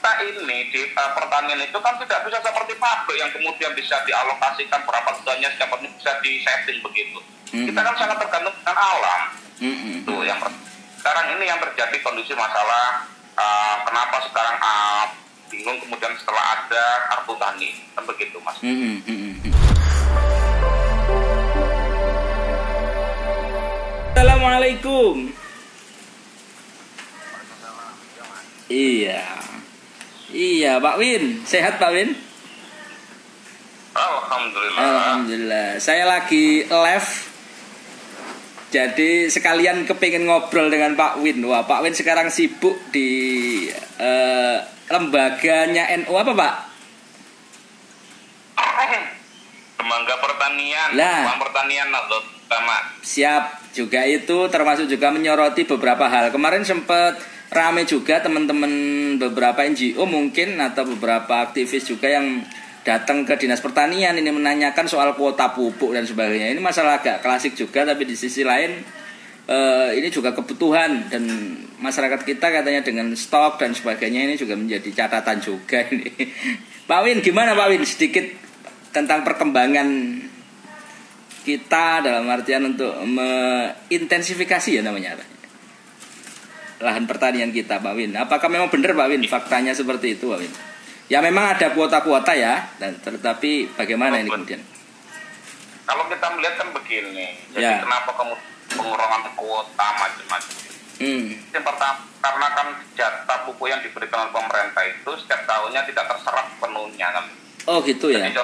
kita ini di uh, pertanian itu kan tidak bisa seperti pabrik yang kemudian bisa dialokasikan berapa setiap hari bisa di setting begitu. Mm-mm. Kita kan sangat tergantung dengan alam. Mm-mm. Itu yang per- sekarang ini yang terjadi kondisi masalah uh, kenapa sekarang uh, bingung kemudian setelah ada kartu tani kan begitu mas. Mm-mm. Assalamualaikum. Iya. Iya, Pak Win. Sehat, Pak Win? Alhamdulillah. Alhamdulillah. Saya lagi live. Jadi sekalian kepingin ngobrol dengan Pak Win. Wah, Pak Win sekarang sibuk di eh, lembaganya NU apa, Pak? Lembaga pertanian, Lah. Bank pertanian atau sama Siap. Juga itu termasuk juga menyoroti beberapa hal. Kemarin sempat rame juga teman-teman beberapa NGO mungkin atau beberapa aktivis juga yang datang ke dinas pertanian ini menanyakan soal kuota pupuk dan sebagainya. Ini masalah agak klasik juga tapi di sisi lain eh, ini juga kebutuhan dan masyarakat kita katanya dengan stok dan sebagainya ini juga menjadi catatan juga ini. Pak Win gimana Pak Win sedikit tentang perkembangan kita dalam artian untuk mengintensifikasi ya namanya apa? Lahan pertanian kita Pak Win. Apakah memang benar Pak Win faktanya seperti itu Pak Win? Ya memang ada kuota-kuota ya, dan tetapi bagaimana ini kemudian? kalau kita melihat kan begini, Ya. jadi kenapa kamu pengurangan kuota macam-macam? Hmm. Yang pertama, karena kan jatah buku yang diberikan oleh pemerintah itu setiap tahunnya tidak terserap penuhnya kan. Oh gitu ya. Jadi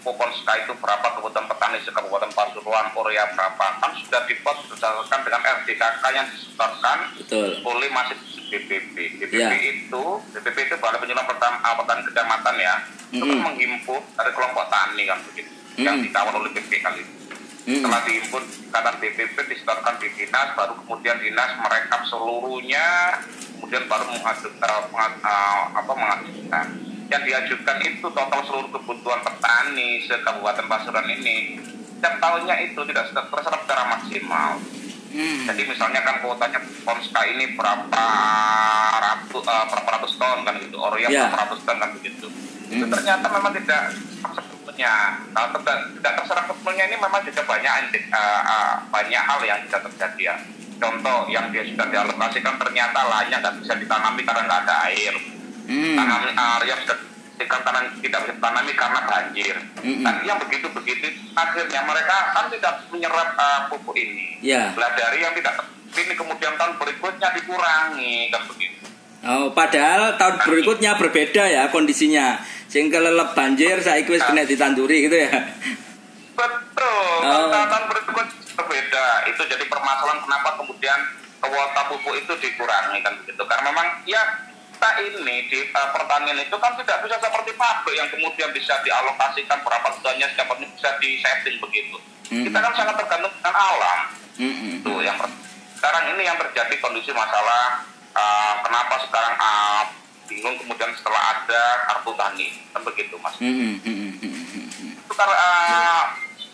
kupon SKA itu berapa kebutuhan petani di Kabupaten Pasuruan, Korea berapa, kan sudah dipot berdasarkan dengan RDKK yang disetorkan Betul. oleh masih BPP. BPP Ya. itu, BPP itu Balai Penyuluhan Pertam- ah, Petani Kecamatan ya, itu kan menghimpun dari kelompok tani kan begitu, yang Mm-mm. dikawal oleh BP kali itu. Hmm. Setelah dihimpun kata BPP disetorkan di dinas, baru kemudian dinas merekap seluruhnya, kemudian baru mengajukan uh, apa mengajukan. Yang diajukan itu total seluruh kebutuhan petani se Kabupaten Pasuruan ini. Setiap tahunnya itu tidak terserap secara maksimal. Hmm. Jadi misalnya kan kuotanya Ponska ini berapa ratus uh, berapa ratus ton kan gitu, Oreo Ya. berapa ratus ton kan begitu. Itu Hmm. ternyata memang tidak sebetulnya kalau tidak, tidak terserap sebetulnya ini memang juga banyak uh, uh, banyak hal yang bisa terjadi ya. Contoh yang dia sudah dialokasikan ternyata lahannya nggak bisa ditanami karena nggak ada air. Hmm. Tanam uh, yang sudah dikan tanam tidak bisa ditanami karena banjir. Mm-mm. Dan yang begitu-begitu akhirnya mereka kan tidak menyerap uh, pupuk ini. Ya. Lah dari yang tidak ini kemudian tahun berikutnya dikurangi kan begitu. Oh, padahal tahun berikutnya berbeda ya kondisinya. Sing kelelep banjir saya wis kena ditanduri gitu ya. Betul. Oh. Tahun tahun berikutnya berbeda. Itu jadi permasalahan kenapa kemudian kuota pupuk itu dikurangi kan begitu. Karena memang ya kita ini di uh, pertanian itu kan tidak bisa seperti pabrik yang kemudian bisa dialokasikan berapa tonnya setiap bisa di setting begitu. Mm. Kita kan sangat tergantung dengan alam. Mm-mm. itu yang sekarang ini yang terjadi kondisi masalah uh, kenapa sekarang uh, bingung kemudian setelah ada kartu tani kan begitu mas. Mm-mm. itu karena uh,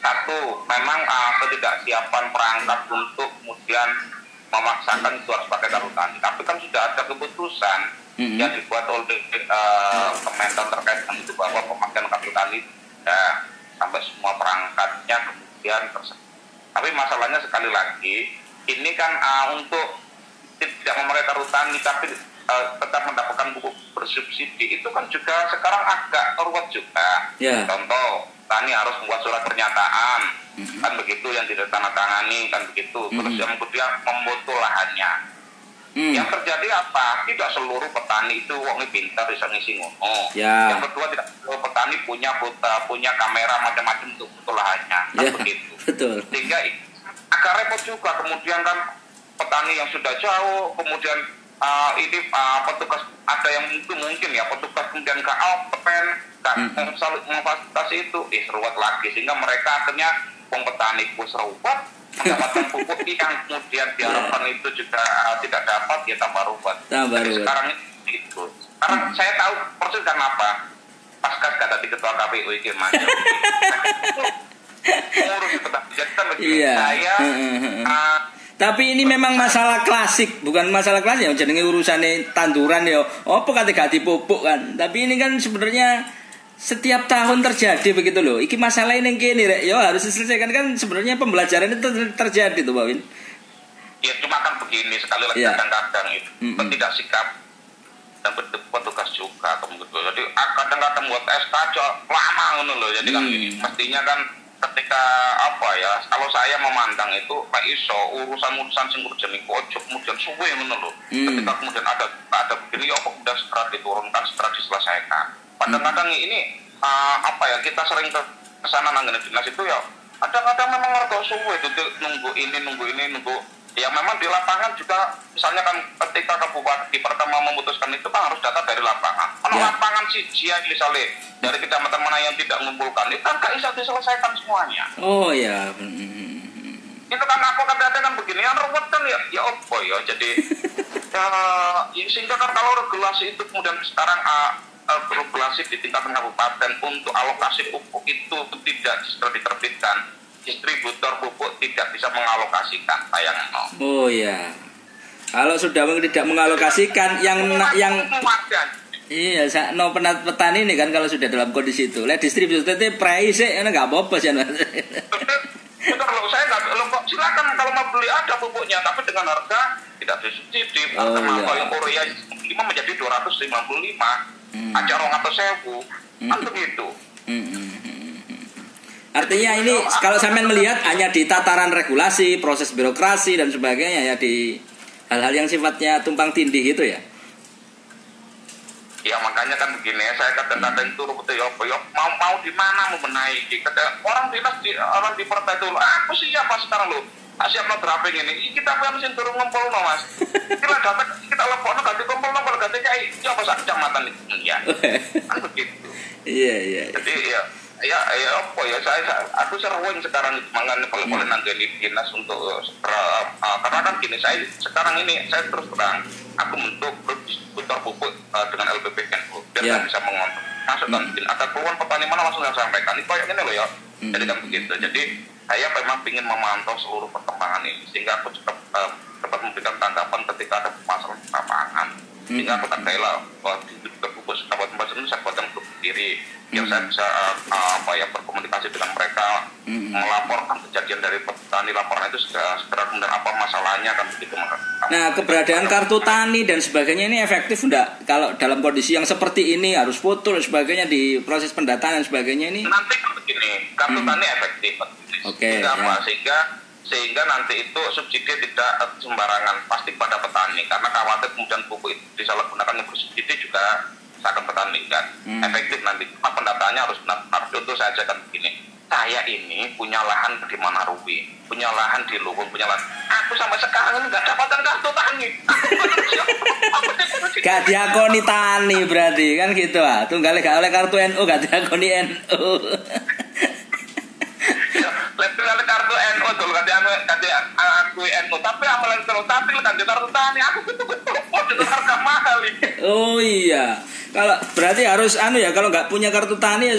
satu memang uh, ketidaksiapan perangkat untuk kemudian memaksakan itu harus pakai kartu tani tapi kan sudah ada keputusan Mhm. yang dibuat oleh uh, Kementerian terkait dengan itu bahwa pemakaian kartu tani ya, sampai semua perangkatnya kemudian terse- tapi masalahnya sekali lagi ini kan uh, untuk tidak memakai kartu tani tapi uh, tetap mendapatkan buku bersubsidi itu kan juga sekarang agak ruwet juga. Ya. Contoh, tani harus membuat surat pernyataan Mhm. kan begitu yang tidak tandatangani kan begitu. Terus Mhm. yang kemudian membutuh lahannya. Hmm. Yang terjadi apa? Tidak seluruh petani itu wongnya pintar bisa ngisi ngono. Ya. Yang kedua tidak seluruh petani punya punya, punya kamera macam-macam untuk lahannya. Kan Ya. begitu Betul. sehingga agak repot juga kemudian kan petani yang sudah jauh kemudian uh, ini uh, petugas ada yang mungkin mungkin ya petugas kemudian ke Alpen ke Hmm. memfasilitasi itu eh seruat lagi sehingga mereka akhirnya petani ku seruat mendapatkan pupuk yang kemudian diharapkan itu juga uh, tidak dapat ya tambah ruwet Tambah Jadi ruwet. sekarang itu karena Hmm. saya tahu persis karena apa pasca kata di ketua KPU ini mas ngurus petani jadi saya uh, Tapi ini memang masalah klasik, bukan masalah klasik ya jenenge urusane tanduran ya. Apa kate gak dipupuk kan. Tapi ini kan sebenarnya setiap tahun terjadi begitu loh. Iki masalah ini kene rek, yo harus diselesaikan kan sebenarnya pembelajaran itu terjadi tuh, Pak Win. Ya cuma kan begini sekali lagi Iya. kadang-kadang itu Mm-mm. tidak sikap dan petugas juga atau begitu. Jadi ah, kadang-kadang buat SK lama ngono loh. Jadi kan Hmm. ini mestinya kan ketika apa ya kalau saya memandang itu Pak Iso urusan-urusan sing urgent iku ojo kemudian suwe ngono loh. Hmm. Ketika kemudian ada ada begini ya kok udah segera diturunkan segera diselesaikan. Kadang-kadang ini ah, apa ya kita sering ke ke sana nanggene dinas itu ya kadang-kadang memang warga suwe itu nunggu ini nunggu ini nunggu ya memang di lapangan juga misalnya kan ketika kabupaten pertama memutuskan itu kan harus data dari lapangan kalau Ya. lapangan sih dia misalnya dari kecamatan mana yang tidak mengumpulkan itu kan gak bisa diselesaikan semuanya Oh ya. Mm. itu kan aku kadang-kadang kan begini yang ruwet kan ya ya apa ya jadi ya, ya, sehingga kan kalau regulasi itu kemudian sekarang ah, ah, regulasi di tingkatan kabupaten untuk alokasi pupuk itu tidak diterbitkan distributor pupuk tidak bisa mengalokasikan sayangnya Oh ya. Kalau sudah tidak mengalokasikan yang yang Iya, no penat petani ini kan kalau sudah dalam kondisi itu. Lihat distribusi itu sih, ini nggak apa-apa sih. Loh, saya nggak loh, kok silakan kalau mau beli ada pupuknya, tapi dengan harga tidak disubsidi. Oh, yang Korea 5 menjadi 255. Hmm. Aja orang atau sewu. Kan begitu. Mm, mm, mm, mm. Artinya ini kalau sampean melihat hanya di tataran regulasi, proses birokrasi dan sebagainya ya di hal-hal yang sifatnya tumpang tindih itu ya. Ya makanya kan begini, saya kadang-kadang itu rumput ya, apa, ya mau mau di mana mau menaiki. Kata orang dinas di orang di partai itu, aku siap pas sekarang lo. Ah, siap no drafting ini. Kita pengen mesin turun ngumpul no mas. Kita data kita lepok no ganti kumpul no kalau ganti kiai. Ya apa sak kecamatan itu ya. Kan begitu. Iya, iya. Jadi ya ya ya apa ya saya, saya- aku sering sekarang kalau boleh nanti di dinas untuk uh, segera uh, karena kan gini saya sekarang ini saya terus terang aku bentuk distributor pupuk uh, dengan LPPN biar Ya. saya bisa mengontrol masuk kan Hmm. ada keluhan petani mana langsung saya sampaikan ini kayak gini loh ya Hmm. jadi kan begitu jadi saya memang ingin memantau seluruh perkembangan ini sehingga aku cepat uh, cepat memberikan tanggapan ketika ada masalah di lapangan sehingga Hmm. aku tak bahwa di pupuk kabupaten ini saya buat yang berdiri biar Hmm. saya bisa uh, apa ya berkomunikasi dengan mereka Hmm. melaporkan kejadian dari petani laporan itu segera, segera kemudian apa masalahnya kan begitu. Nah, keberadaan kartu tani dan sebagainya ini efektif enggak kalau dalam kondisi yang seperti ini harus foto dan sebagainya di proses pendataan dan sebagainya ini? nanti kartu Hmm. tani efektif Oke, sehingga apa ya. sehingga sehingga nanti itu subsidi tidak sembarangan pasti pada petani karena khawatir kemudian pupuk itu disalahgunakan yang bersubsidi juga akan petani kan Hmm. efektif nanti cuma pendataannya harus benar-benar contoh saya ajarkan begini saya ini punya lahan di Manarui punya lahan di Luhur punya lahan aku sampai sekarang nggak dapatkan kartu tani Gak diakoni tani berarti kan gitu ah. Tunggalnya gak oleh kartu NU gak diakoni NU. Lebih kali kartu NU kata aku NU tapi amalan terus tapi kan kartu tani aku itu betul betul harga mahal ini. oh iya. Kalau berarti harus anu ya kalau nggak punya kartu tani ya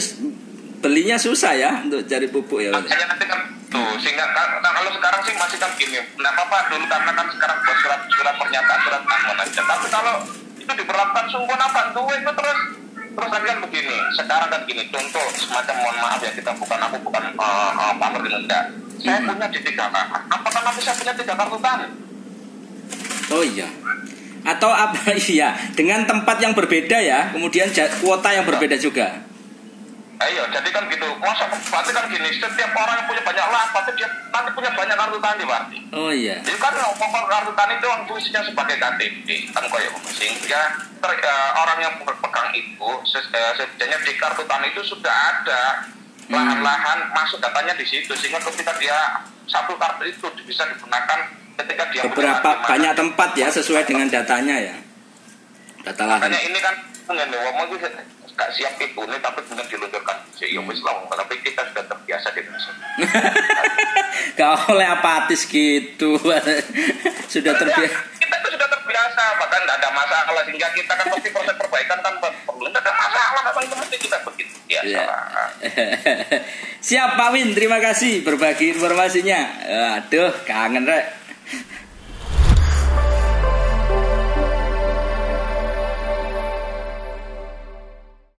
belinya susah ya untuk cari pupuk ya. Makanya nanti kan tuh sehingga kan- nah, kalau sekarang sih masih kan gini. Nah apa dulu karena kan sekarang buat surat surat pernyataan surat aman aja. Tapi kalau itu diberlakukan sungguh apa tuh itu terus terus nanti kan begini. Sekarang kan gini contoh semacam mohon maaf ya kita bukan aku bukan uh, uh, enggak. Saya punya di tiga. Apakah nanti saya punya tiga kartu tani? Oh iya. Atau apa iya dengan tempat yang berbeda ya, kemudian kuota yang berbeda juga. Ayo, jadi kan gitu. Masa berarti kan gini, setiap orang yang punya banyak lahan, pasti dia nanti punya banyak kartu tani berarti. Oh iya. Jadi kan ngomong kartu tani itu yang fungsinya sebagai KTP, kan kayak gitu. Sehingga ter- eh, orang yang berpegang itu, se- eh, sebenarnya di kartu tani itu sudah ada lahan-lahan masuk datanya di situ, sehingga ketika dia satu kartu itu bisa digunakan ketika dia Beberapa banyak tempat ya sesuai dengan datanya ya. Data lahan. Makanya ini kan pengen ngomong itu gak siap itu nih, tapi kemudian diluncurkan. Ya wis lah, tapi kita sudah terbiasa di Indonesia. Gak oleh apatis gitu. Sudah terbiasa. kita itu sudah terbiasa bahkan tidak ada masalah sehingga kita kan pasti proses perbaikan kan perlu itu mesti kita begitu biasa Iya. Siap Pak Win, terima kasih berbagi informasinya. Aduh, kangen rek.